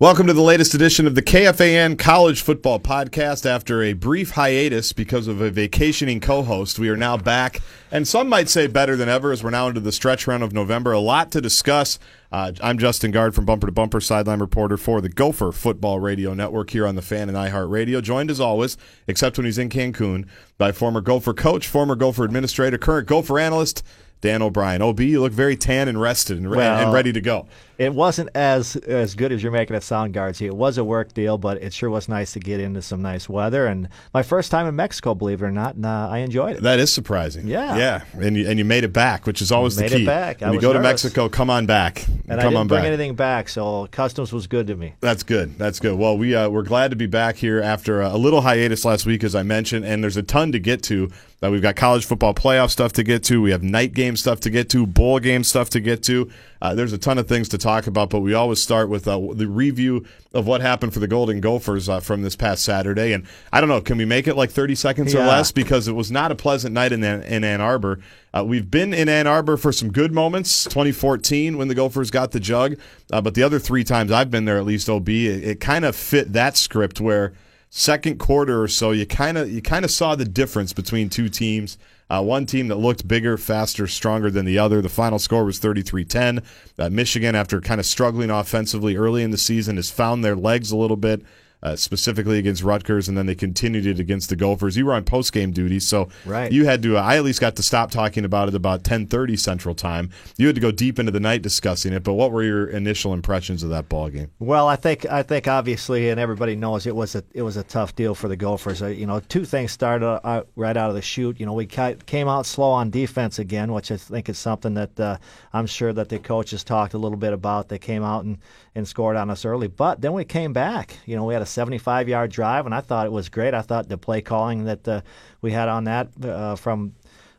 Welcome to the latest edition of the KFAN College Football Podcast. After a brief hiatus because of a vacationing co host, we are now back, and some might say better than ever as we're now into the stretch run of November. A lot to discuss. Uh, I'm Justin Gaard from Bumper to Bumper, sideline reporter for the Gopher Football Radio Network here on the Fan and iHeartRadio. Joined as always, except when he's in Cancun, by former Gopher coach, former Gopher administrator, current Gopher analyst, Dan O'Brien. OB, you look very tan and rested and, re- Well, and ready to go. It wasn't as as good as you're making it sound, Guardsy. It was a work deal, but it sure was nice to get into some nice weather. And my first time in Mexico, believe it or not, and uh, I enjoyed it. That is surprising. Yeah. yeah, and you, and you made it back, which is always Made the it key. back. I When you was go to. Mexico, come on back. And I come didn't on bring back. anything back, so customs was good to me. That's good. That's good. Well, we uh, we're glad to be back here after a, a little hiatus last week, as I mentioned, and there's a ton to get to. That we've got college football playoff stuff to get to. We have night game stuff to get to. Bowl game stuff to get to. Uh, there's a ton of things to talk about, but we always start with uh, the review of what happened for the Golden Gophers uh, from this past Saturday. And I don't know, can we make it like 30 seconds or less? Because it was not a pleasant night in Ann, in Ann Arbor. Uh, we've been in Ann Arbor for some good moments. 2014 when the Gophers got the jug, uh, but the other three times I've been there, at least OB, it, it kind of fit that script where second quarter or so you kind of you kind of saw the difference between two teams. Uh, one team that looked bigger, faster, stronger than the other. The final score was 33-10. Uh, Michigan, after kind of struggling offensively early in the season, has found their legs a little bit. Uh, specifically against Rutgers, and then they continued it against the Gophers. You were on post game duty, so Right. you had to. I at least got to stop talking about it about ten thirty Central Time. You had to go deep into the night discussing it. But what were your initial impressions of that ball game? Well, I think I think obviously, and everybody knows it was a it was a tough deal for the Gophers. Uh, you know, two things started out right out of the chute. You know, we came out slow on defense again, which I think is something that uh, I'm sure that the coaches talked a little bit about. They came out and, and scored on us early, but then we came back. You know, we had a 75 yard drive, and I thought it was great. I thought the play calling that uh, we had on that uh, from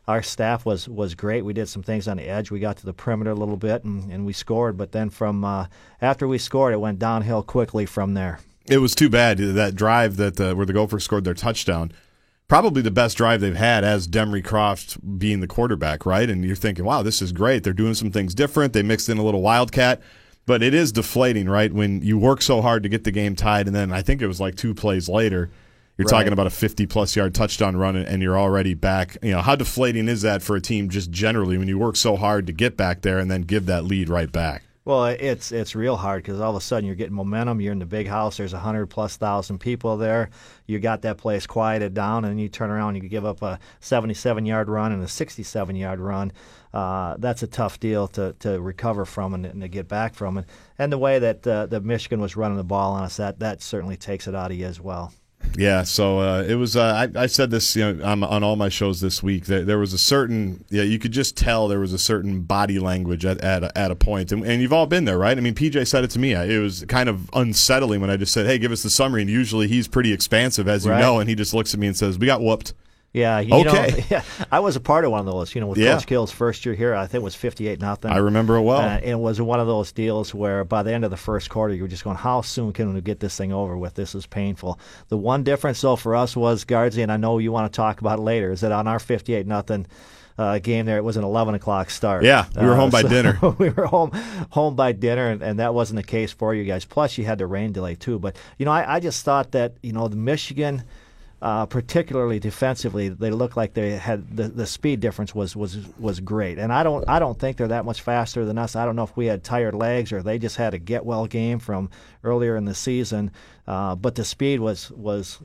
our staff was was great. We did some things on the edge. We got to the perimeter a little bit and, and we scored. But then from uh, after we scored, it went downhill quickly from there. It was too bad that drive that uh, where the Gophers scored their touchdown. Probably the best drive they've had as Demry Croft being the quarterback, right? And you're thinking, wow, this is great. They're doing some things different. They mixed in a little wildcat, but it is deflating, right? When you work so hard to get the game tied, and then I think it was like two plays later, you're Right. talking about a 50 plus yard touchdown run, and you're already back. You know how deflating is that for a team just generally when you work so hard to get back there and then give that lead right back? Well, it's it's real hard because all of a sudden you're getting momentum. You're in the big house. There's a hundred plus thousand people there. You got that place quieted down, and you turn around. and You give up a 77 yard run and a 67 yard run. Uh, that's a tough deal to, to recover from and, and to get back from. And, and the way that uh, that Michigan was running the ball on us, that that certainly takes it out of you as well. Yeah, so uh, it was. Uh, I, I said this you know, on, on all my shows this week. There, there was a certain, yeah, you could just tell there was a certain body language at at a, at a point, and, and you've all been there, right? I mean, PJ said it to me. It was kind of unsettling when I just said, "Hey, give us the summary." And usually he's pretty expansive, as you Right. know, and he just looks at me and says, "We got whooped." Yeah, you Okay. know, yeah, I was a part of one of those. You know, with Yeah. Coach Kill's first year here, I think it was fifty-eight nothing. I remember it well. Uh, it was one of those deals where by the end of the first quarter, you were just going, "How soon can we get this thing over with? This is painful." The one difference, though, for us was Guardsy, and I know you want to talk about it later, is that on our fifty-eight nothing. Uh, game there. It was an eleven o'clock start. Yeah, we were Uh, home by so dinner. we were home, home by dinner, and, and that wasn't the case for you guys. Plus, you had the rain delay too. But you know, I, I just thought that you know the Michigan, uh, particularly defensively, they looked like they had the, the speed difference was was was great. And I don't I don't think they're that much faster than us. I don't know if we had tired legs or they just had a get well game from earlier in the season. Uh, but the speed was was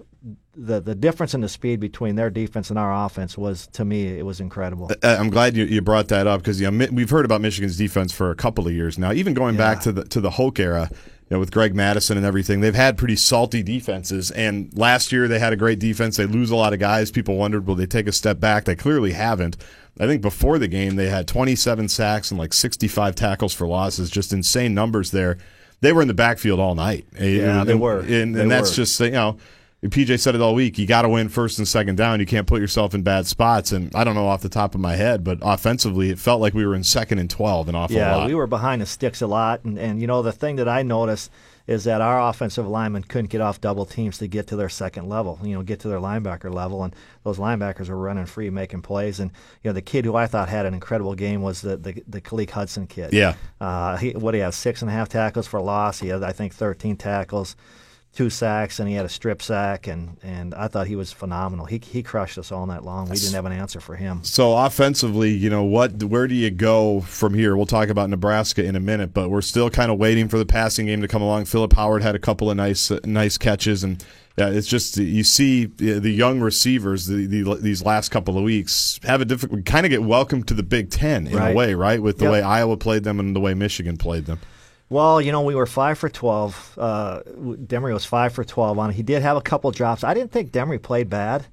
the the difference in the speed between their defense and our offense was to me it was incredible. Uh, I'm glad you, you brought that up because you know, we've heard about Michigan's defense for a couple of years now. Even going back to the to the Hoke era, you know, with Greg Mattison and everything, they've had pretty salty defenses. And last year they had a great defense. They lose a lot of guys. People wondered, will they take a step back? They clearly haven't. I think before the game they had 27 sacks and like 65 tackles for losses. Just insane numbers there. They were in the backfield all night. Yeah, they were. and, and They that's were. just you know PJ said it all week. You got to win first and second down. You can't put yourself in bad spots. And I don't know off the top of my head, but offensively, it felt like we were in second and twelve an awful yeah, lot. Yeah, we were behind the sticks a lot. And, and you know the thing that I noticed is that our offensive linemen couldn't get off double teams to get to their second level. You know, get to their linebacker level, and those linebackers were running free, making plays. And you know, the kid who I thought had an incredible game was the the, the Hudson kid. Yeah. Uh, he, what do you have? Six and a half tackles for loss. He had, I think, 13 tackles two sacks and he had a strip sack and, and I thought he was phenomenal. He he crushed us all night long. We didn't have an answer for him. So offensively, you know what? Where do you go from here? We'll talk about Nebraska in a minute, but we're still kind of waiting for the passing game to come along. Philip Howard had a couple of nice uh, nice catches, and yeah, it's just you see the young receivers the, the, these last couple of weeks have a difficult kind of get welcomed to the Big Ten in Right. a way, right? With the Yep. way Iowa played them and the way Michigan played them. Well, you know, we were five for twelve. Uh, Demry was five for twelve on. it. He did have a couple drops. I didn't think Demry played bad.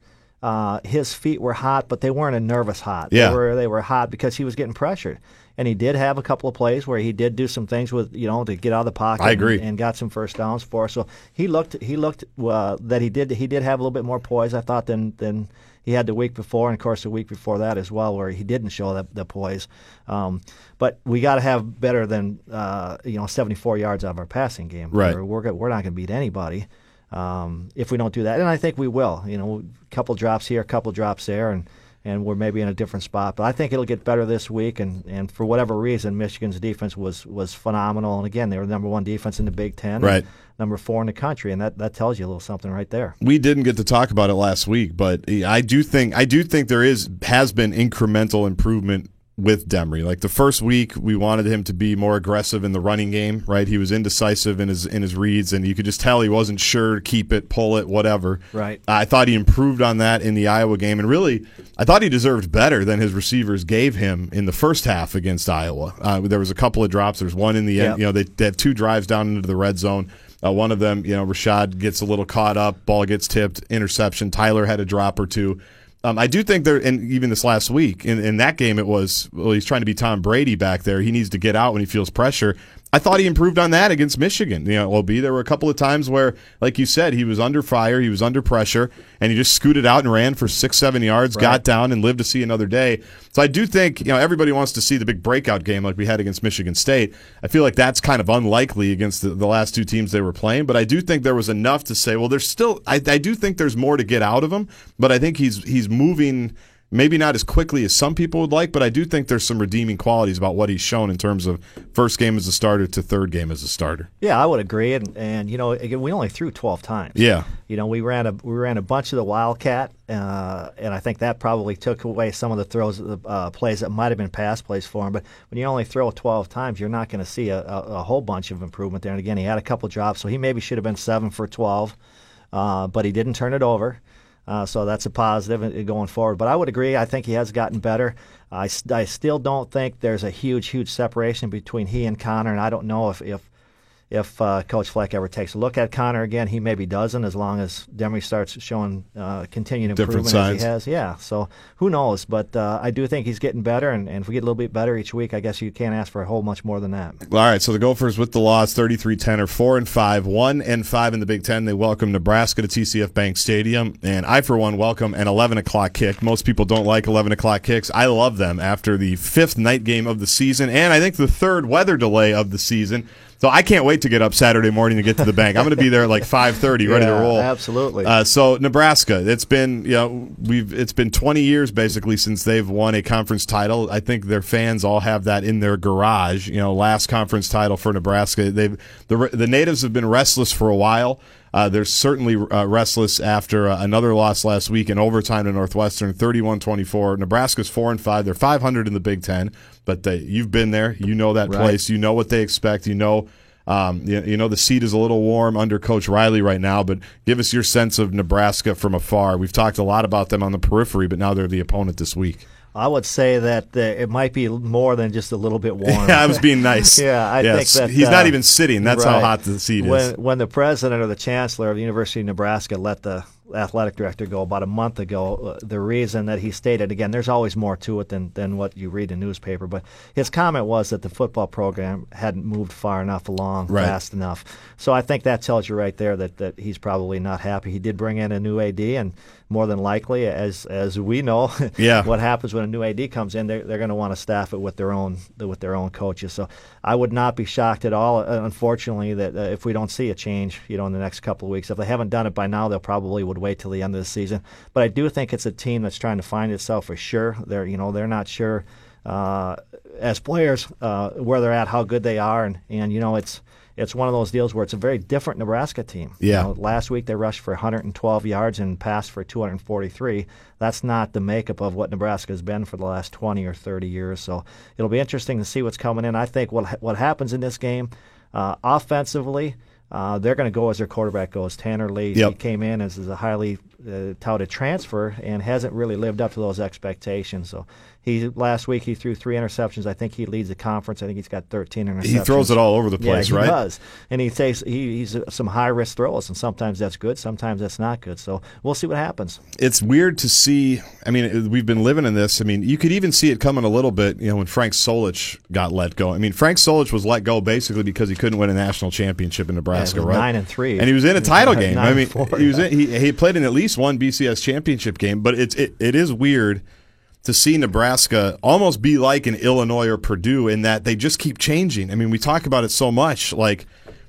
Uh, his feet were hot, but they weren't a nervous hot. Yeah. They were they were hot because he was getting pressured. And he did have a couple of plays where he did do some things with you know to get out of the pocket. I agree. And, and got some first downs for us. So he looked he looked uh, that he did he did have a little bit more poise I thought than than he had the week before, and of course the week before that as well, where he didn't show that the poise. Um, but we got to have better than uh, you know 74 yards out of our passing game. Right. We're, we're, we're not going to beat anybody um, if we don't do that, and I think we will. You know, a couple drops here, a couple drops there, and and we're maybe in a different spot. But I think it'll get better this week, and, and for whatever reason, Michigan's defense was was phenomenal. And again, they were the number one defense in the Big Ten, and Right. Number four in the country, and that, that tells you a little something right there. we didn't get to talk about it last week, but I do think I do think there is has been incremental improvement with Demry. Like the first week, we wanted him to be more aggressive in the running game. Right, he was indecisive in his in his reads, and you could just tell he wasn't sure. Keep it, pull it, whatever. Right. I thought he improved on that in the Iowa game, and really, I thought he deserved better than his receivers gave him in the first half against Iowa. Uh, there was a couple of drops. There's one in the end. Yep. You know, they, they have two drives down into the red zone. Uh, one of them, you know, Rashad gets a little caught up, ball gets tipped, interception. Tyler had a drop or two. Um, I do think there, and even this last week in, in that game, it was well, he's trying to be Tom Brady back there. He needs to get out when he feels pressure. I thought he improved on that against Michigan. You know, OB. There were a couple of times where, like you said, he was under fire, he was under pressure, and he just scooted out and ran for six, seven yards, got down, and lived to see another day. So I do think you know everybody wants to see the big breakout game like we had against Michigan State. I feel like that's kind of unlikely against the, the last two teams they were playing, but I do think there was enough to say, well, there's still. I, I do think there's more to get out of him, but I think he's he's moving. Maybe not as quickly as some people would like, but I do think there's some redeeming qualities about what he's shown in terms of first game as a starter to third game as a starter. Yeah, I would agree. And, and you know, again, we only threw 12 times. Yeah. You know, we ran a we ran a bunch of the wildcat, uh, and I think that probably took away some of the throws, uh, plays that might have been pass plays for him. But when you only throw 12 times, you're not going to see a, a, a whole bunch of improvement there. And again, he had a couple drops, so he maybe should have been seven for 12, uh, but he didn't turn it over. Uh, so that's a positive uh, going forward. But I would agree. I think he has gotten better. I, I still don't think there's a huge, huge separation between he and Conor. And I don't know if, if if uh, Coach Fleck ever takes a look at Conor again, he maybe doesn't, as long as Demry starts showing uh, continued improvement as he has. Yeah, so who knows? But uh, I do think he's getting better, and, and if we get a little bit better each week, I guess you can't ask for a whole much more than that. All right, so the Gophers with the loss, 33-10 are 4 and 5, 1 and 5 in the Big 10. They welcome Nebraska to TCF Bank Stadium, and I for one welcome an 11 o'clock kick. Most people don't like 11 o'clock kicks. I love them after the fifth night game of the season and I think the third weather delay of the season. So I can't wait to get up Saturday morning to get to the bank. I'm going to be there at like 5:30 ready to roll. absolutely. Uh, so Nebraska, it's been you know we've it's been 20 years basically since they've won a conference title. I think their fans all have that in their garage. You know, last conference title for Nebraska. They've the the natives have been restless for a while. Uh, they're certainly uh, restless after uh, another loss last week in overtime to Northwestern, 31-24. Nebraska's four and five. They're 500 in the Big Ten, but they, you've been there. You know that Right. place. You know what they expect. You know. Um, you, you know the seat is a little warm under Coach Riley right now, but give us your sense of Nebraska from afar. We've talked a lot about them on the periphery, but now they're the opponent this week. I would say that uh, it might be more than just a little bit warm. Yeah, I was being nice. Yeah, I Yes, think that he's not uh, even sitting. That's how hot the seat when, is. When the president or the chancellor of the University of Nebraska let the athletic director go about a month ago. Uh, the reason that he stated again, there's always more to it than than what you read in the newspaper. But his comment was that the football program hadn't moved far enough along, Right. fast enough. So I think that tells you right there that that he's probably not happy. He did bring in a new AD, and more than likely, as as we know, Yeah. what happens when a new AD comes in, they're, they're going to want to staff it with their own with their own coaches. So I would not be shocked at all, uh, unfortunately, that uh, if we don't see a change, you know, in the next couple of weeks. If they haven't done it by now, they'll probably would wait till the end of the season. But I do think it's a team that's trying to find itself for sure. They're you know they're not sure uh, as players uh, where they're at, how good they are, and and you know it's. It's one of those deals where it's a very different Nebraska team. You Yeah. know, last week they rushed for 112 yards and passed for 243. That's not the makeup of what Nebraska has been for the last 20 or 30 years. So it'll be interesting to see what's coming in. I think what what happens in this game, uh, offensively, uh, they're going to go as their quarterback goes. Tanner Lee Yep. he came in as, as a highly uh, touted transfer and hasn't really lived up to those expectations. So he last week he threw three interceptions. I think he leads the conference. I think he's got 13 interceptions. He throws it all over the place, yeah, he right? does, and he takes he, he's uh, some high risk throws, and sometimes that's good, sometimes that's not good. So we'll see what happens. it's weird to see. I mean, we've been living in this. I mean, you could even see it coming a little bit. You know, when Frank Solich got let go. I mean, Frank Solich was let go basically because he couldn't win a national championship in Nebraska, was right? nine and three. and he was in a title game. Nine I mean, four, he was yeah. in, he he played in at least one BCS championship game. But it's it, it is weird to see Nebraska almost be like an Illinois or Purdue in that they just keep changing. I mean, we talk about it so much, like.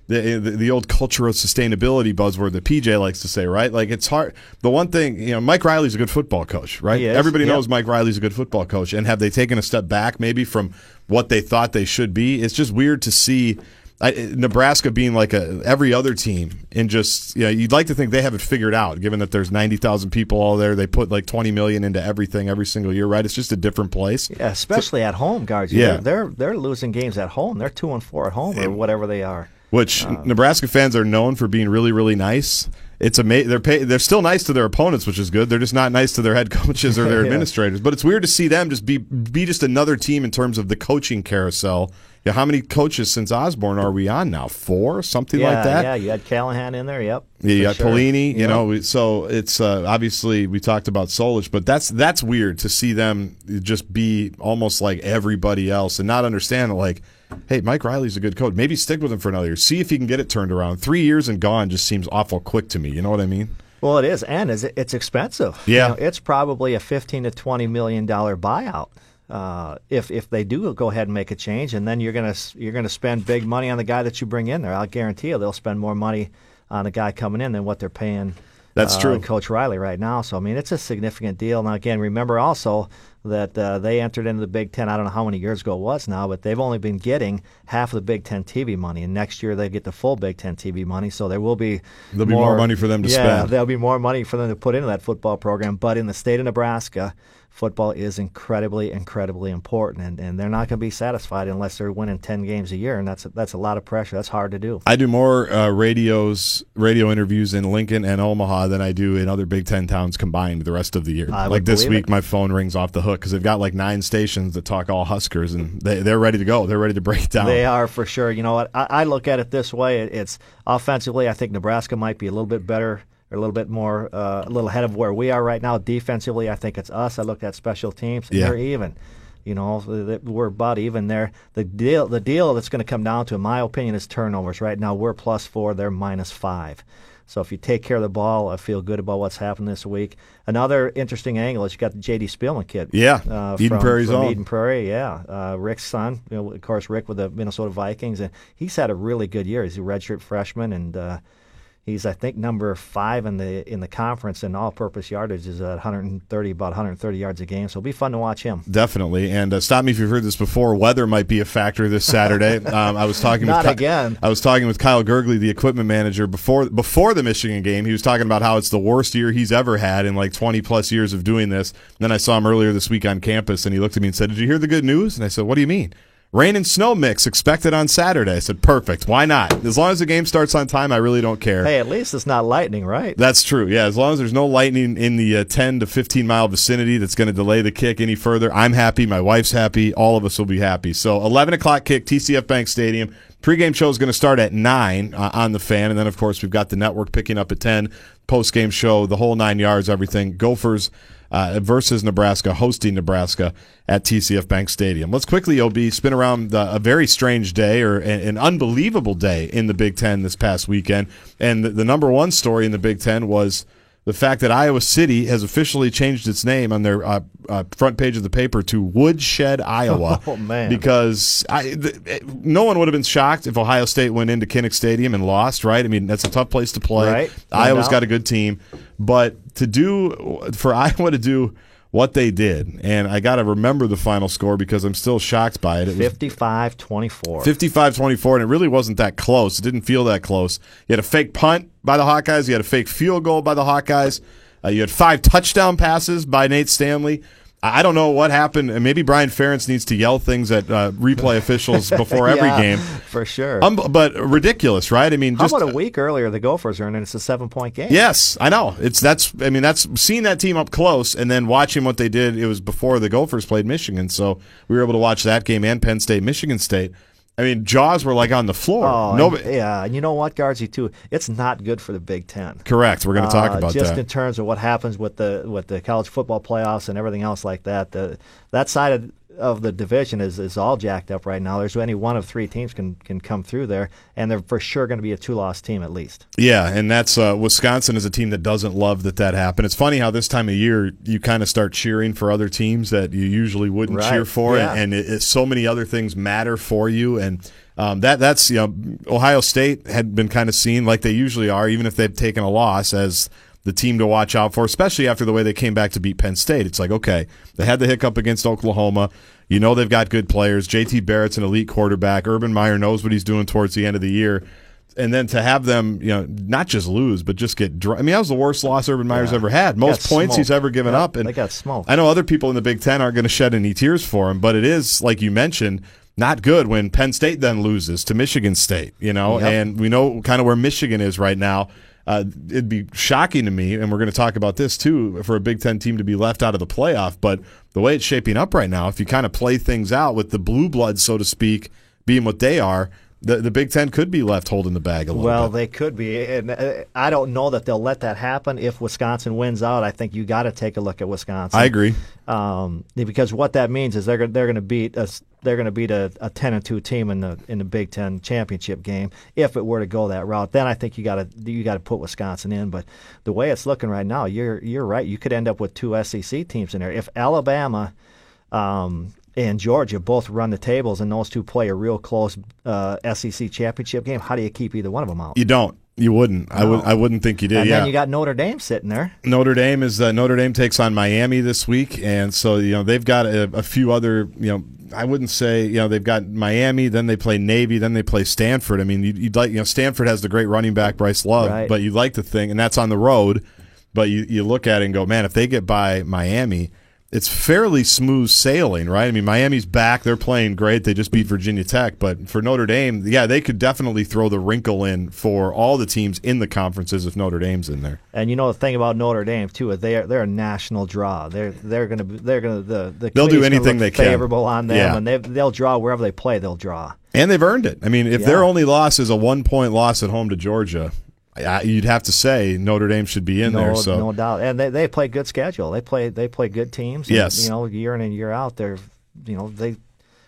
The, the, the old culture of sustainability buzzword that PJ likes to say, right? Like it's hard. The one thing, you know, Mike Riley's a good football coach, right? Everybody yep. knows Mike Riley's a good football coach. And have they taken a step back maybe from what they thought they should be? It's just weird to see I, Nebraska being like a every other team and just you know you'd like to think they have it figured out given that there's 90,000 people all there they put like 20 million into everything every single year right it's just a different place Yeah, especially at home, guys. Yeah. they're, they're they're losing games at home. They're two and four at home or whatever they are. which Uh, Nebraska fans are known for being really really nice it's ama- they're pay- they're still nice to their opponents which is good they're just not nice to their head coaches or their Yeah. administrators but it's weird to see them just be be just another team in terms of the coaching carousel yeah, how many coaches since Osborne are we on now? Four, something yeah, like that. yeah. You had Callahan in there. Yep. Yeah, you got sure. Pelini, you Yep. know, so it's uh, obviously we talked about Solich, but that's that's weird to see them just be almost like everybody else and not understand like, hey, Mike Riley's a good coach. Maybe stick with him for another year. See if he can get it turned around. Three years and gone just seems awful quick to me. You know what I mean? Well, it is, and is it's expensive. Yeah. You know, it's probably a fifteen to twenty million dollar buyout. Uh, if if they do go ahead and make a change, and then you're gonna you're gonna spend big money on the guy that you bring in there. I'll guarantee you they'll spend more money on the guy coming in than what they're paying. That's uh, true. Coach Riley right now. So I mean, it's a significant deal. Now again, remember also that uh, they entered into the Big Ten. I don't know how many years ago it was now, but they've only been getting half of the Big Ten TV money, and next year they get the full Big Ten TV money. So there will be There'll be more money for them to yeah, spend. there'll be more money for them to put into that football program. But in the state of Nebraska, football is incredibly, incredibly important, and, and they're not going to be satisfied unless they're winning ten games a year, and that's a, that's a lot of pressure. That's hard to do. I do more uh, radios, radio interviews in Lincoln and Omaha than I do in other Big Ten towns combined the rest of the year. I like this week, it. my phone rings off the hook because they've got like nine stations that talk all Huskers, and they, they're ready to go. They're ready to break down. They are for sure. You know what? I, I look at it this way: It- it's offensively, I think Nebraska might be a little bit better. Or a little bit more, uh, a little ahead of where we are right now. Defensively, I think it's us. I look at special teams, Yeah. they're even. You know, we're about even there. The deal, the deal that's going to come down to, in my opinion, is turnovers. Right now, we're plus four; they're minus five. So if you take care of the ball, I feel good about what's happened this week. Another interesting angle is you got the J.D. Spielman kid. Yeah, uh, Eden from, Prairie's from. Eden Prairie, yeah. Uh, Rick's son, you know, of course, Rick with the Minnesota Vikings, and he's had a really good year. He's a redshirt freshman, and uh, he's I think number five in the in the conference in all-purpose yardage is at 130, about 130 yards a game. So it'll be fun to watch him. Definitely, and uh, stop me if you've heard this before. Weather might be a factor this Saturday. um, I was talking Not with Ky- again. I was talking with Kyle Gergley, the equipment manager, before before the Michigan game. He was talking about how it's the worst year he's ever had in like 20 plus years of doing this. And then I saw him earlier this week on campus, and he looked at me and said, "Did you hear the good news?" And I said, "What do you mean?" Rain and snow mix expected on Saturday. I said, "Perfect. Why not? As long as the game starts on time, I really don't care." Hey, at least it's not lightning, right? That's true. Yeah, as long as there's no lightning in the uh, 10 to 15 mile vicinity that's going to delay the kick any further, I'm happy. My wife's happy. All of us will be happy. So 11 o'clock kick, TCF Bank Stadium. Pregame show is going to start at 9 uh, on the fan. And then, of course, we've got the network picking up at 10. Post-game show, the whole nine yards, everything. Gophers uh, versus Nebraska, hosting Nebraska at TCF Bank Stadium. Let's quickly, OB, spin around the, a very strange day or an, an, unbelievable day in the Big Ten this past weekend. And the, the number one story in the Big Ten was the fact that Iowa City has officially changed its name on their uh, uh, front page of the paper to Woodshed, Iowa. Oh man! Because I, th- no one would have been shocked if Ohio State went into Kinnick Stadium and lost. Right? I mean, that's a tough place to play. Right. Iowa's got a good team, but to do for Iowa to do what they did. And I got to remember the final score because I'm still shocked by it. It 55 24. 55 24, and it really wasn't that close. It didn't feel that close. You had a fake punt by the Hawkeyes, you had a fake field goal by the Hawkeyes, uh, you had five touchdown passes by Nate Stanley. I don't know what happened. and Maybe Brian Ferentz needs to yell things at uh, replay officials before every yeah, game. For sure. Um, but ridiculous, right? I mean, how just, about a week earlier the Gophers are in, and it's a seven point game. Yes, I know. It's that's. I mean, that's seeing that team up close and then watching what they did. It was before the Gophers played Michigan, so we were able to watch that game and Penn State, Michigan State. I mean, jaws were like on the floor. Oh, Nobody, and, yeah, and you know what, Guardsy, too? It's not good for the Big Ten. Correct. We're going to talk uh, about just that. in terms of what happens with the with the college football playoffs and everything else like that. The, that side of of the division is, is all jacked up right now. There's only one of three teams can can come through there, and they're for sure going to be a two loss team at least. Yeah, and that's uh, Wisconsin is a team that doesn't love that that happened. It's funny how this time of year you kind of start cheering for other teams that you usually wouldn't right. cheer for, yeah. and, and it, it, so many other things matter for you and. Um, that that's you know Ohio State had been kind of seen like they usually are, even if they've taken a loss as the team to watch out for, especially after the way they came back to beat Penn State. It's like okay, they had the hiccup against Oklahoma. You know they've got good players. JT Barrett's an elite quarterback. Urban Meyer knows what he's doing towards the end of the year. And then to have them, you know, not just lose, but just get. Dr- I mean, that was the worst loss Urban Meyer's yeah. ever had. Most points smoked. he's ever given yeah, up, and they got smoked. I know other people in the Big Ten aren't going to shed any tears for him, but it is like you mentioned not good when Penn State then loses to Michigan State, you know, yep. and we know kind of where Michigan is right now. Uh, it'd be shocking to me, and we're going to talk about this too, for a Big Ten team to be left out of the playoff. But the way it's shaping up right now, if you kind of play things out with the blue bloods, so to speak, being what they are, the, the Big Ten could be left holding the bag a little well, bit. they could be, and uh, I don't know that they'll let that happen if Wisconsin wins out. I think you got to take a look at Wisconsin. I agree. Um, because what that means is they're they're going to beat us. They're going to beat a, a ten and two team in the in the Big Ten championship game if it were to go that route. Then I think you got to you got to put Wisconsin in. But the way it's looking right now, you're you're right. You could end up with two SEC teams in there if Alabama. Um, and Georgia both run the tables, and those two play a real close uh, SEC championship game. How do you keep either one of them out? You don't. You wouldn't. No. I would. I wouldn't think you did. And yeah. then you got Notre Dame sitting there. Notre Dame is uh, Notre Dame takes on Miami this week, and so you know they've got a, a, few other. You know, I wouldn't say you know they've got Miami, then they play Navy, then they play Stanford. I mean, you'd, you'd like you know Stanford has the great running back Bryce Love, right. but you'd like to think, and that's on the road. But you you look at it and go, man, if they get by Miami it's fairly smooth sailing, right? I mean, Miami's back; they're playing great. They just beat Virginia Tech, but for Notre Dame, yeah, they could definitely throw the wrinkle in for all the teams in the conferences if Notre Dame's in there. And you know the thing about Notre Dame too is they are they're a national draw. They're they're gonna they're gonna the the they'll do anything they can favorable on them, yeah. and they they'll draw wherever they play. They'll draw, and they've earned it. I mean, if yeah. their only loss is a one point loss at home to Georgia, you'd have to say Notre Dame should be in no, there. So no doubt, and they they play good schedule. They play they play good teams. And, yes, you know, year in and year out, they're you know they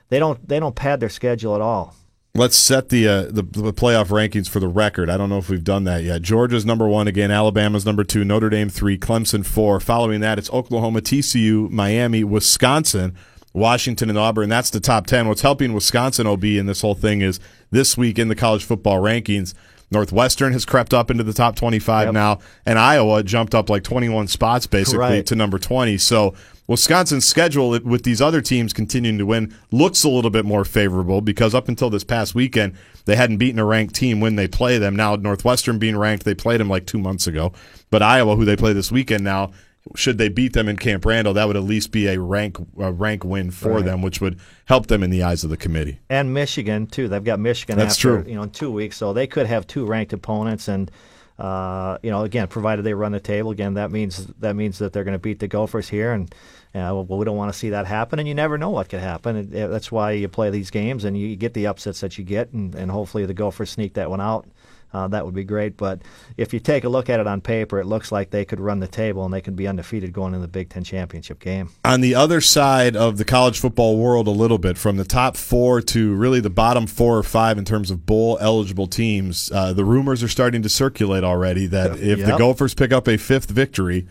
they don't they don't pad their schedule at all. Let's set the, uh, the, the playoff rankings for the record. I don't know if we've done that yet. Georgia's number one again. Alabama's number two. Notre Dame three. Clemson four. Following that, it's Oklahoma, TCU, Miami, Wisconsin. Washington and Auburn. That's the top 10. What's helping Wisconsin OB in this whole thing is this week in the college football rankings, Northwestern has crept up into the top 25 yep. now, and Iowa jumped up like 21 spots basically right. to number 20. So Wisconsin's schedule with these other teams continuing to win looks a little bit more favorable because up until this past weekend, they hadn't beaten a ranked team when they play them. Now, Northwestern being ranked, they played them like two months ago. But Iowa, who they play this weekend now, should they beat them in Camp Randall, that would at least be a rank a rank win for right. them, which would help them in the eyes of the committee. And Michigan too. They've got Michigan That's after true. you know in two weeks, so they could have two ranked opponents. And Uh, you know, again, provided they run the table, again, that means that means that they're going to beat the Gophers here, and uh, well, we don't want to see that happen. And you never know what could happen. Uh, that's why you play these games, and you get the upsets that you get, and, and hopefully the Gophers sneak that one out uh, that would be great. But if you take a look at it on paper, it looks like they could run the table and they could be undefeated going into the Big Ten championship game. On the other side of the college football world, a little bit from the top four to really the bottom four or five in terms of bowl eligible teams, uh, the rumors are starting to circulate already that if yep. the Gophers pick up a fifth victory,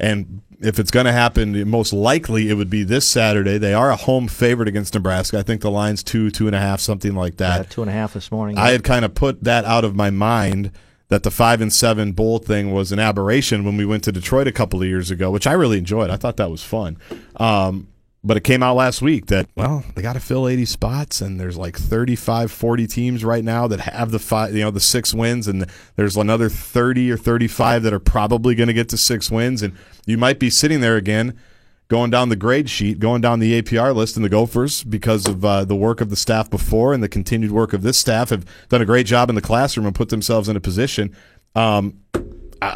and if it's going to happen, most likely it would be this Saturday. They are a home favorite against Nebraska. I think the line's two, two and a half, something like that. Yeah, two and a half this morning. I had kind of put that out of my mind that the five and seven bowl thing was an aberration when we went to Detroit a couple of years ago, which I really enjoyed. I thought that was fun. Um, but it came out last week that well they got to fill 80 spots and there's like 35 40 teams right now that have the five you know the six wins and there's another 30 or 35 that are probably going to get to six wins and you might be sitting there again going down the grade sheet going down the apr list and the gophers because of uh, the work of the staff before and the continued work of this staff have done a great job in the classroom and put themselves in a position. Um,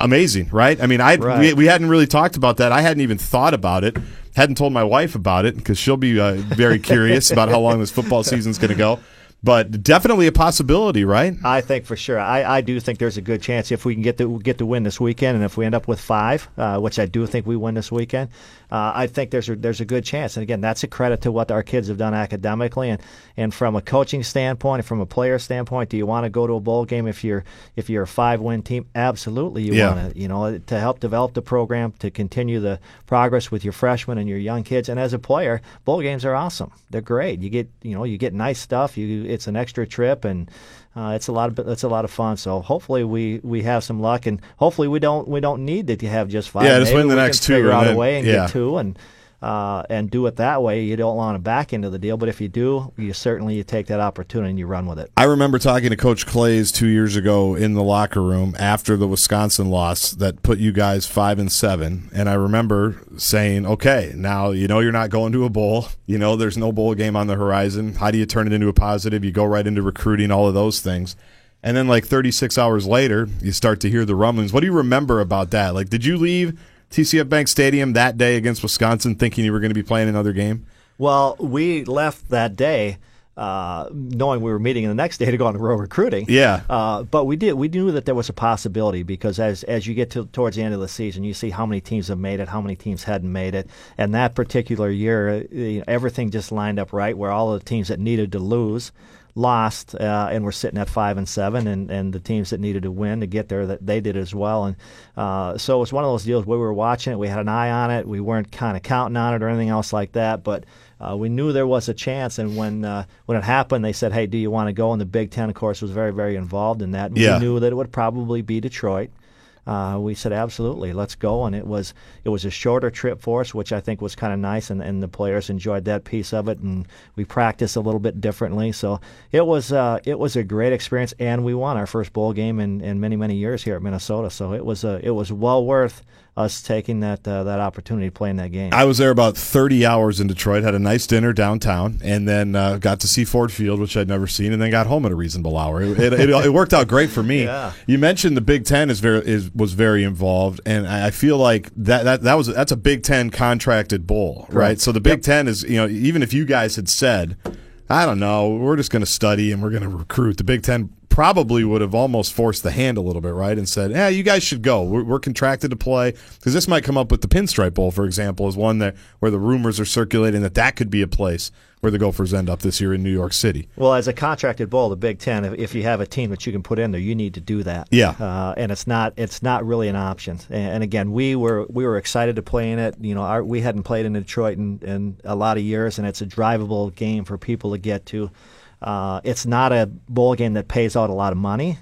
amazing right i mean i right. we, we hadn't really talked about that i hadn't even thought about it Hadn't told my wife about it because she'll be uh, very curious about how long this football season is going to go but definitely a possibility, right? I think for sure. I, I do think there's a good chance if we can get to get to win this weekend, and if we end up with five, uh, which I do think we win this weekend, uh, I think there's a, there's a good chance. And again, that's a credit to what our kids have done academically, and, and from a coaching standpoint, and from a player standpoint. Do you want to go to a bowl game if you're if you're a five win team? Absolutely, you yeah. want to. You know, to help develop the program, to continue the progress with your freshmen and your young kids. And as a player, bowl games are awesome. They're great. You get you know you get nice stuff. You it's an extra trip and uh, it's a lot of it's a lot of fun. So hopefully we, we have some luck and hopefully we don't we don't need to have just five. Yeah, just win the next two. Figure out a way and yeah. get two and uh, and do it that way. You don't want to back into the deal, but if you do, you certainly you take that opportunity and you run with it. I remember talking to Coach Claeys two years ago in the locker room after the Wisconsin loss that put you guys five and seven, and I remember saying, "Okay, now you know you're not going to a bowl. You know there's no bowl game on the horizon. How do you turn it into a positive? You go right into recruiting, all of those things." And then, like 36 hours later, you start to hear the rumblings. What do you remember about that? Like, did you leave TCF Bank Stadium that day against Wisconsin, thinking you were going to be playing another game? Well, we left that day. Uh, knowing we were meeting the next day to go on the road recruiting. Yeah. Uh, but we did. We knew that there was a possibility because as as you get to towards the end of the season, you see how many teams have made it, how many teams hadn't made it, and that particular year, you know, everything just lined up right where all the teams that needed to lose lost, uh, and we're sitting at five and seven, and, and the teams that needed to win to get there that they did as well, and uh, so it was one of those deals where we were watching it, we had an eye on it, we weren't kind of counting on it or anything else like that, but. Uh, we knew there was a chance, and when uh, when it happened, they said, "Hey, do you want to go?" And the Big Ten, of course, was very very involved in that. Yeah. We knew that it would probably be Detroit uh, we said absolutely, let's go. And it was it was a shorter trip for us, which I think was kind of nice, and, and the players enjoyed that piece of it. And we practiced a little bit differently, so it was uh, it was a great experience, and we won our first bowl game in, in many many years here at Minnesota. So it was a, it was well worth us taking that uh, that opportunity to play in that game. I was there about 30 hours in Detroit, had a nice dinner downtown, and then uh, got to see Ford Field, which I'd never seen, and then got home at a reasonable hour. It, it, it, it worked out great for me. Yeah. You mentioned the Big Ten is very is was very involved, and I feel like that that that was that's a Big Ten contracted bowl, right? right? So the Big yep. Ten is you know even if you guys had said. I don't know. We're just going to study and we're going to recruit. The Big Ten probably would have almost forced the hand a little bit, right? And said, "Yeah, you guys should go. We're, we're contracted to play." Because this might come up with the Pinstripe Bowl, for example, is one that where the rumors are circulating that that could be a place where the Gophers end up this year in New York City. Well, as a contracted bowl, the Big Ten, if, if you have a team that you can put in there, you need to do that. Yeah, uh, and it's not it's not really an option. And, and, again, we were we were excited to play in it. You know, our, we hadn't played in Detroit in, in a lot of years, and it's a drivable game for people to get to. Uh, it's not a bowl game that pays out a lot of money.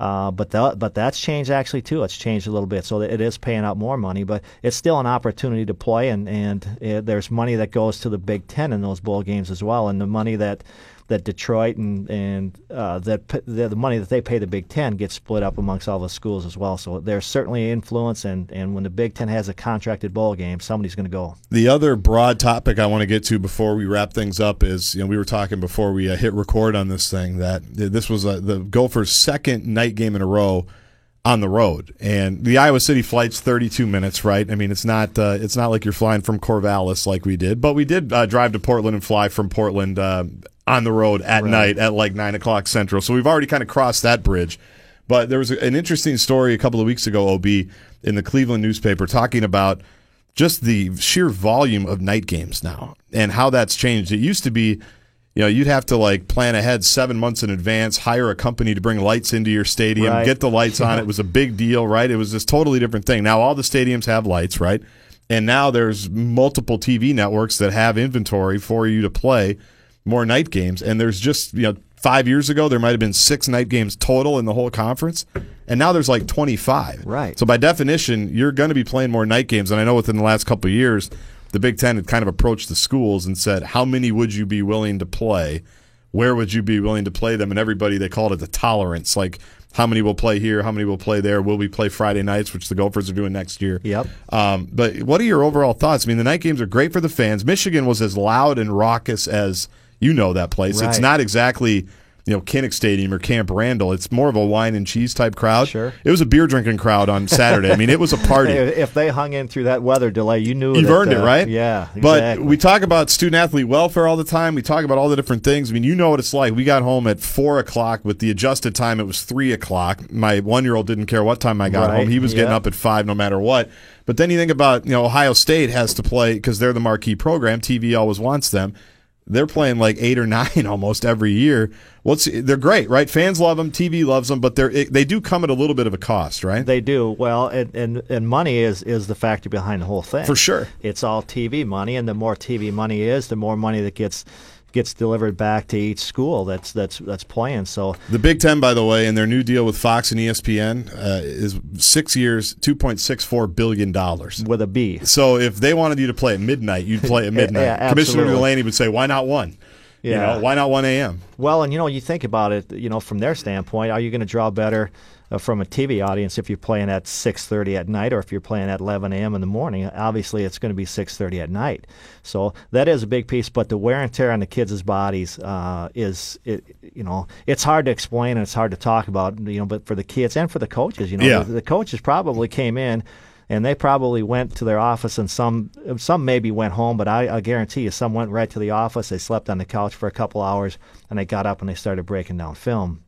Uh, but the, but that's changed actually too. It's changed a little bit, so it is paying out more money, but it's still an opportunity to play, and and it, there's money that goes to the Big Ten in those bowl games as well, and the money that that Detroit and and uh, that the, money that they pay the Big Ten gets split up amongst all the schools as well. So there's certainly influence, and and when the Big Ten has a contracted bowl game, somebody's going to go. The other broad topic I want to get to before we wrap things up is you know we were talking before we uh, hit record on this thing that this was uh, the Gophers' second night game in a row on the road. And the Iowa City flight's 32 minutes, right? I mean, it's not uh, it's not like you're flying from Corvallis like we did, but we did uh, drive to Portland and fly from Portland uh, on the road at Right. night at like nine o'clock central. So we've already kind of crossed that bridge. But there was an interesting story a couple of weeks ago, OB, in the Cleveland newspaper talking about just the sheer volume of night games now and how that's changed. It used to be, you know, you'd have to like plan ahead seven months in advance, hire a company to bring lights into your stadium, Right. get the lights on. It was a big deal, right? It was this totally different thing. Now all the stadiums have lights, right? And now there's multiple TV networks that have inventory for you to play more night games. And there's just, you know, five years ago, there might have been six night games total in the whole conference. And now there's like 25. Right. So by definition, you're going to be playing more night games. And I know within the last couple of years, the Big Ten had kind of approached the schools and said, how many would you be willing to play? Where would you be willing to play them? And everybody, they called it the tolerance. Like, how many will play here? How many will play there? Will we play Friday nights, which the Gophers are doing next year? Yep. Um, but what are your overall thoughts? I mean, the night games are great for the fans. Michigan was as loud and raucous as you know that place. It's not exactly you know Kinnick Stadium or Camp Randall. It's more of a wine and cheese type crowd. Sure. It was a beer drinking crowd on Saturday. I mean, it was a party. If they hung in through that weather delay, you knew You've that, earned it, uh, right? Yeah, But we talk about student athlete welfare all the time. We talk about all the different things. I mean, you know what it's like. We got home at four o'clock. With the adjusted time, it was three o'clock. My one year old didn't care what time I got Right, home. He was getting up at five no matter what. But then you think about, you know, Ohio State has to play because they're the marquee program. TV always wants them. They're playing like eight or nine almost every year. What's they're great, right? Fans love them, TV loves them, but they're they do come at a little bit of a cost, right? They do well, and, and and money is is the factor behind the whole thing. For sure. it's all TV money, and the more TV money is, the more money that gets gets delivered back to each school that's that's that's playing. So The Big Ten, by the way, in their new deal with Fox and ESPN, uh, is six years, two point six four billion dollars. with a B, So if they wanted you to play at midnight, you'd play at midnight. Yeah, Commissioner. Delany would say, "Why not one? You Yeah. know, why not one a.m.?" Well, and you know, you think about it, you know, from their standpoint, are you going to draw better uh, from a TV audience if you're playing at 6:30 at night or if you're playing at 11 a.m. in the morning? Obviously, it's going to be 6:30 at night. So that is a big piece, but the wear and tear on the kids' bodies uh, is, it, you know, it's hard to explain and it's hard to talk about, you know, but for the kids and for the coaches, you know, Yeah. the, the coaches probably came in and they probably went to their office and some some maybe went home but I, I guarantee you some went right to the office. They slept on the couch for a couple hours and they got up and they started breaking down film.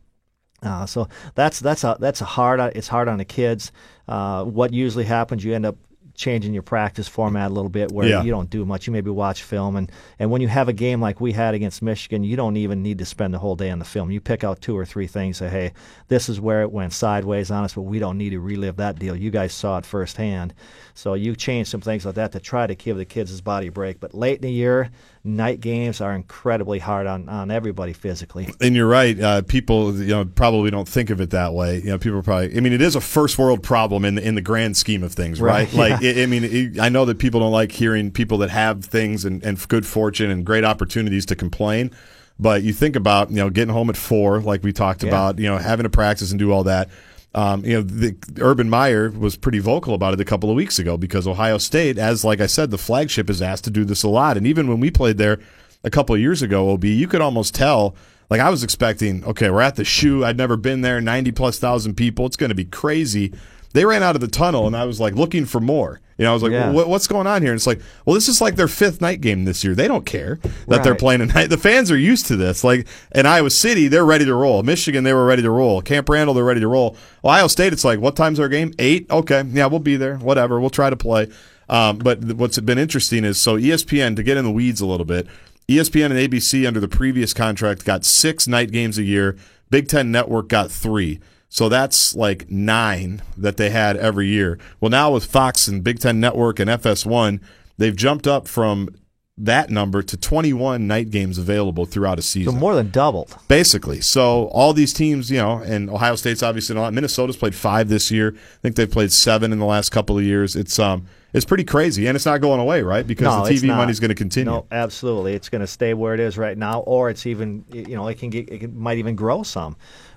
Uh, so that's that's a that's a hard it's hard on the kids. Uh, what usually happens you end up changing your practice format a little bit where Yeah. you don't do much. You maybe watch film and and when you have a game like we had against Michigan you don't even need to spend the whole day on the film. You pick out two or three things say hey this is where it went sideways on us but we don't need to relive that deal. You guys saw it firsthand. So you change some things like that to try to give the kids his body a break. But late in the year night games are incredibly hard on, on everybody physically And you're right. Uh, people, you know, probably don't think of it that way. You know, people probably. I mean, it is a first world problem in the in the grand scheme of things, right? Right, Like, I I mean, it, I know that people don't like hearing people that have things and, and good fortune and great opportunities to complain. But you think about, you know, getting home at four, like we talked Yeah. about, you know, having to practice and do all that. Um, you know, the, Urban Meyer was pretty vocal about it a couple of weeks ago because Ohio State, as like I said, the flagship is asked to do this a lot. And even when we played there a couple of years ago, OB, you could almost tell. Like I was expecting, okay, we're at the shoe. I'd never been there. Ninety plus thousand people. It's going to be crazy. They ran out of the tunnel, and I was like looking for more. You know, I was like, Yeah. what, what's going on here? And it's like, well, this is like their fifth night game this year. They don't care that they're playing a night. The fans are used to this. Like in Iowa City, they're ready to roll. Michigan, they were ready to roll. Camp Randall, they're ready to roll. Ohio State, it's like, what time's our game? Eight. Okay, yeah, we'll be there. Whatever, we'll try to play. Um, but what's been interesting is so ESPN to get in the weeds a little bit. ESPN and ABC under the previous contract got six night games a year. Big Ten Network got three. So that's like nine that they had every year. Well, now with Fox and Big Ten Network and FS1, they've jumped up from that number to 21 night games available throughout a season. so more than doubled Basically. So all these teams, you know, and Ohio State's obviously not. Minnesota's played five this year. I think they've played seven in the last couple of years. It's um it's pretty crazy. And it's not going away, right? Because no, the TV money's going to continue. No, absolutely, it's going to stay where it is right now, or it's even you know it can get it might even grow some.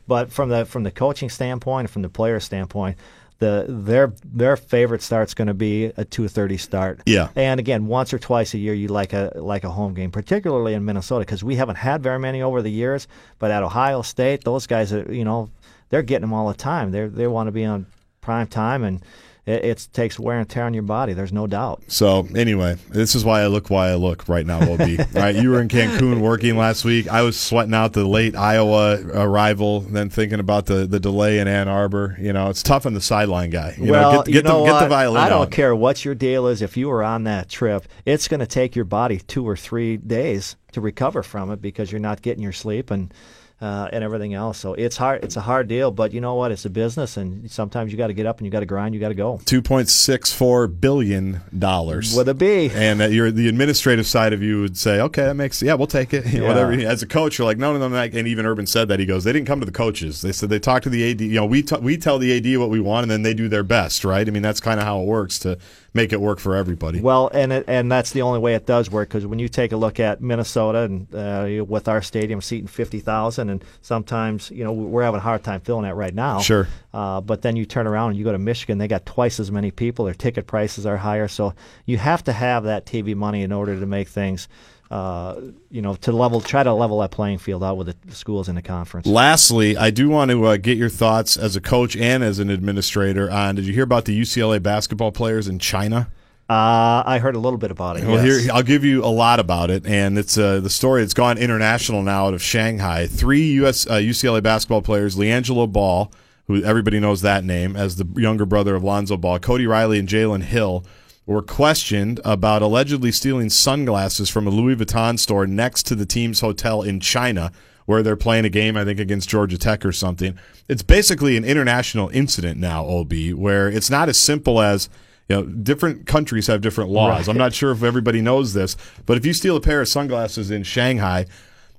But from the from the coaching standpoint, and from the player standpoint, the their their favorite start's going to be a two thirty start. Yeah. and again, once or twice a year, you like a like a home game, particularly in Minnesota, because we haven't had very many over the years. But at Ohio State, those guys are you know they're getting them all the time. They they want to be on prime time and it, it, takes wear and tear on your body. There's no doubt. So anyway, this is why I look why I look right now, Ob. right, you were in Cancun working last week. I was sweating out the late Iowa arrival, then thinking about the, the delay in Ann Arbor. You know, it's tough on the sideline guy. You well, know, get, get you know the, get the violin. I don't out. care what your deal is. If you were on that trip, it's going to take your body two or three days to recover from it because you're not getting your sleep and uh, and everything else. So it's hard. It's a hard deal, but you know what? It's a business, and sometimes you got to get up and you got to grind. You got to go. Two point six four billion dollars with a B. And uh, you're the administrative side of you would say, okay, that makes yeah, we'll take it. Yeah. Whatever. As a coach, you're like, no, no, no. And even Urban said that he goes, they didn't come to the coaches. They said they talked to the AD. You know, we t- we tell the AD what we want, and then they do their best, right? I mean, that's kind of how it works to make it work for everybody. Well, and it, and that's the only way it does work because when you take a look at Minnesota and uh, with our stadium seating fifty thousand, and sometimes you know we're having a hard time filling that right now. Sure. Uh, but then you turn around and you go to Michigan, they got twice as many people. Their ticket prices are higher, so you have to have that TV money in order to make things uh, you know, to level, try to level that playing field out with the schools in the conference. Lastly, I do want to uh, get your thoughts as a coach and as an administrator on. Did you hear about the UCLA basketball players in China? Uh, I heard a little bit about it. Well, yes. here I'll give you a lot about it, and it's uh, the story. It's gone international now out of Shanghai. Three U.S. Uh, UCLA basketball players: LiAngelo Ball, who everybody knows that name as the younger brother of Lonzo Ball, Cody Riley, and Jalen Hill were questioned about allegedly stealing sunglasses from a Louis Vuitton store next to the team's hotel in China, where they're playing a game, I think, against Georgia Tech or something. It's basically an international incident now, OB, where it's not as simple as you know, different countries have different laws. Right. I'm not sure if everybody knows this, but if you steal a pair of sunglasses in Shanghai,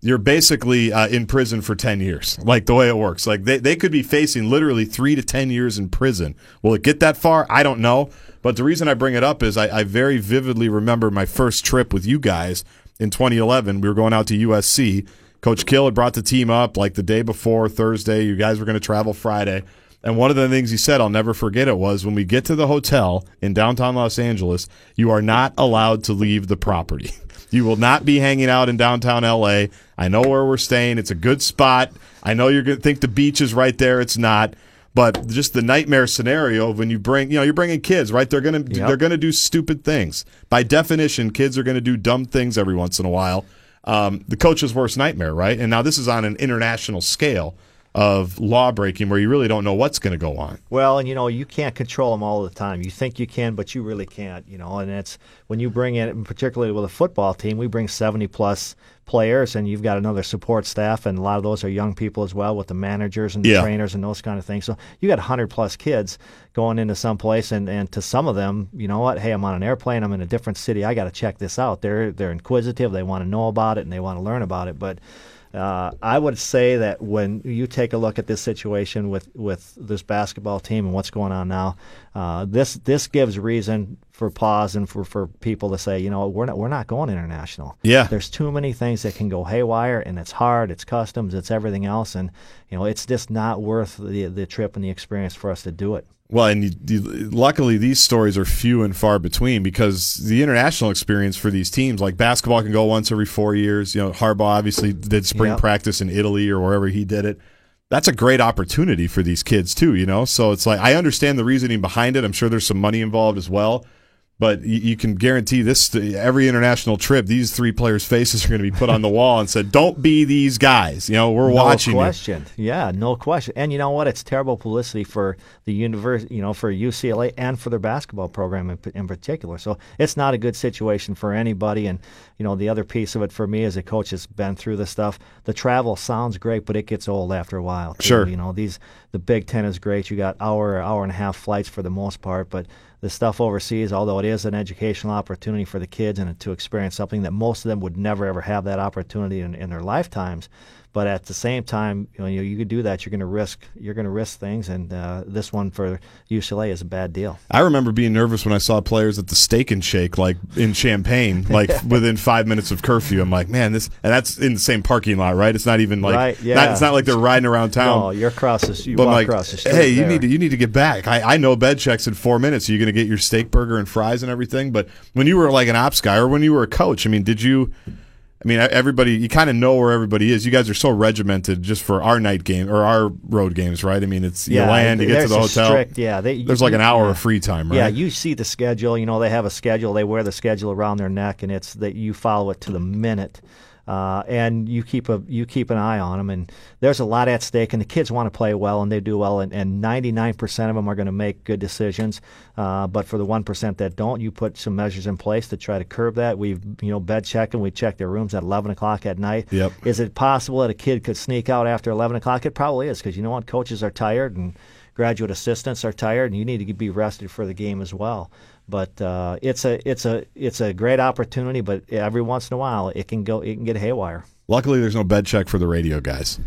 you're basically uh, in prison for 10 years, like the way it works. Like they, they could be facing literally three to 10 years in prison. Will it get that far? I don't know. But the reason I bring it up is I, I very vividly remember my first trip with you guys in 2011. We were going out to USC. Coach Kill had brought the team up like the day before, Thursday. You guys were going to travel Friday. And one of the things he said, I'll never forget it, was when we get to the hotel in downtown Los Angeles, you are not allowed to leave the property. You will not be hanging out in downtown LA. I know where we're staying. It's a good spot. I know you're going to think the beach is right there. It's not. But just the nightmare scenario when you bring, you know, you're bringing kids, right? They're going to Yep. they're going to do stupid things. By definition, kids are going to do dumb things every once in a while. Um, the coach's worst nightmare, right? And now this is on an international scale of law breaking where you really don't know what's going to go on. Well, and you know, you can't control them all the time. You think you can, but you really can't, you know. And it's when you bring in, and particularly with a football team, we bring 70 plus players, and you've got another support staff, and a lot of those are young people as well with the managers and the Yeah. trainers and those kind of things. So you got 100 plus kids going into some place, and, and to some of them, you know what? Hey, I'm on an airplane, I'm in a different city, I got to check this out. They're, they're inquisitive, they want to know about it, and they want to learn about it. But uh, I would say that when you take a look at this situation with, with this basketball team and what's going on now, uh, this this gives reason for pause and for, for people to say, you know, we're not we're not going international. Yeah. there's too many things that can go haywire, and it's hard, it's customs, it's everything else, and you know, it's just not worth the the trip and the experience for us to do it. Well, and you, you, luckily these stories are few and far between because the international experience for these teams, like basketball, can go once every four years. You know, Harbaugh obviously did spring Yep. practice in Italy or wherever he did it. That's a great opportunity for these kids too. You know, so it's like I understand the reasoning behind it. I'm sure there's some money involved as well. But you, you can guarantee this every international trip, these three players' faces are going to be put on the wall and said, "Don't be these guys." You know, we're watching No you. question. Yeah, no question. And you know what? It's terrible publicity for the university, you know, for UCLA and for their basketball program in, in particular. So it's not a good situation for anybody. And you know, the other piece of it for me as a coach has been through this stuff. The travel sounds great, but it gets old after a while. too. Sure. You know, these the Big Ten is great. You got hour, hour and a half flights for the most part, but the stuff overseas, although it is an educational opportunity for the kids and to experience something that most of them would never ever have that opportunity in, in their lifetimes. But at the same time, you know, you, you could do that. You're going to risk. You're going to risk things, and uh, this one for UCLA is a bad deal. I remember being nervous when I saw players at the Steak and Shake, like in Champaign, like within five minutes of curfew. I'm like, man, this, and that's in the same parking lot, right? It's not even like, Right, yeah. not, it's not like they're riding around town. No, you're across the. You but like, across the street. hey, you there. need to you need to get back. I, I know bed checks in four minutes. You're going to get your steak burger and fries and everything. But when you were like an ops guy or when you were a coach, I mean, did you I mean, everybody, you kind of know where everybody is. You guys are so regimented just for our night game or our road games, right? I mean, it's you Yeah, land, you get to the hotel. strict- yeah, they- there's you- like an hour yeah. of free time, right? Yeah, you see the schedule. You know, they have a schedule. They wear the schedule around their neck, and it's that you follow it to the minute. Uh, and you keep a you keep an eye on them, and there's a lot at stake. And the kids want to play well, and they do well. And, and 99% of them are going to make good decisions. Uh, but for the one percent that don't, you put some measures in place to try to curb that. We've you know bed checking. We check their rooms at 11 o'clock at night. Yep. Is it possible that a kid could sneak out after 11 o'clock? It probably is, because you know what, coaches are tired and graduate assistants are tired, and you need to be rested for the game as well. But uh, it's a it's a it's a great opportunity, but every once in a while it can go it can get haywire. Luckily, there's no bed check for the radio guys.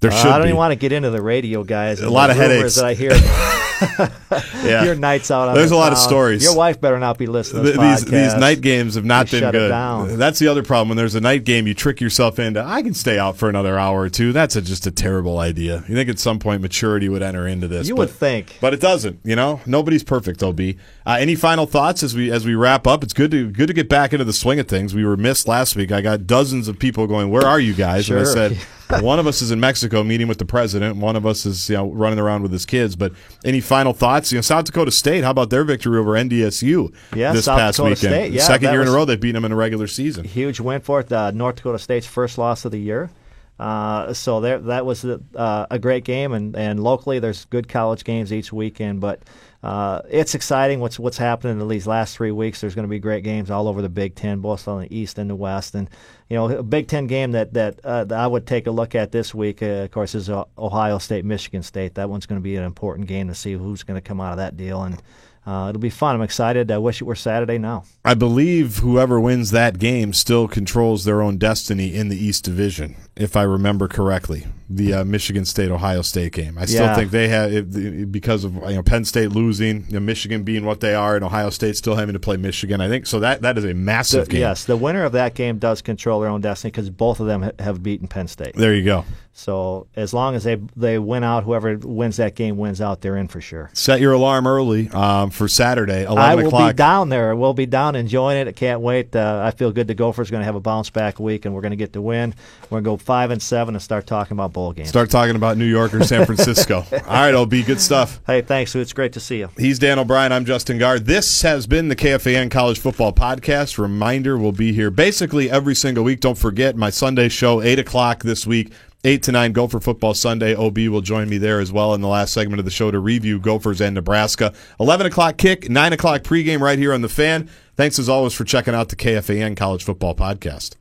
There should Uh, I don't be. even want to get into the radio guys. A lot of headaches. that I hear. yeah. Your nights out. On There's the a lot of stories. Your wife better not be listening. To these these night games have not They been good. That's the other problem. When there's a night game, you trick yourself into I can stay out for another hour or two. That's a, just a terrible idea. You think at some point maturity would enter into this? You but, would think. but it doesn't. You know, nobody's perfect. Ob. Uh, any final thoughts as we as we wrap up? It's good to good to get back into the swing of things. We were missed last week. I got dozens of people going, "Where are you guys?" And I Sure. said. one of us is in Mexico meeting with the president. One of us is you know running around with his kids. But any final thoughts? You know, South Dakota State. How about their victory over NDSU Yeah, this South past Dakota weekend? State, yeah, Second year in a row they've beaten them in a regular season. huge win for it. Uh, North Dakota State's first loss of the year. Uh, so there, that was uh, a great game, and, and locally there's good college games each weekend. But uh, it's exciting what's what's happening in these last three weeks. There's going to be great games all over the Big Ten, both on the East and the West. And you know, a Big Ten game that that, uh, that I would take a look at this week, uh, of course, is uh, Ohio State, Michigan State. That one's going to be an important game to see who's going to come out of that deal, and uh, it'll be fun. I'm excited. I wish it were Saturday now. I believe whoever wins that game still controls their own destiny in the East Division, if I remember correctly. The uh, Michigan State Ohio State game. I still Yeah. think they have it, because of you know Penn State losing, you know, Michigan being what they are, and Ohio State still having to play Michigan. I think so. That that is a massive The- game. Yes, the winner of that game does control their own destiny because both of them ha- have beaten Penn State. There you go. So as long as they they win out, whoever wins that game wins out. They're in for sure. Set your alarm early um, for Saturday, eleven I will o'clock. be down there. We'll be down enjoying it. I can't wait. Uh, I feel good. The Gophers are going to have a bounce back week, and we're going to get the win. We're going to go five and seven and start talking about bowl games. Start talking about New York or San Francisco. All right, OB, good stuff. Hey, thanks. It's great to see you. He's Dan O'Brien. I'm Justin Gaard. This has been the KFAN College Football Podcast. Reminder, we'll be here basically every single week. Don't forget my Sunday show, 8 o'clock this week. 8 to 9 Gopher Football Sunday. OB will join me there as well in the last segment of the show to review Gophers and Nebraska. 11 o'clock kick, 9 o'clock pregame right here on The Fan. Thanks as always for checking out the KFAN College Football Podcast.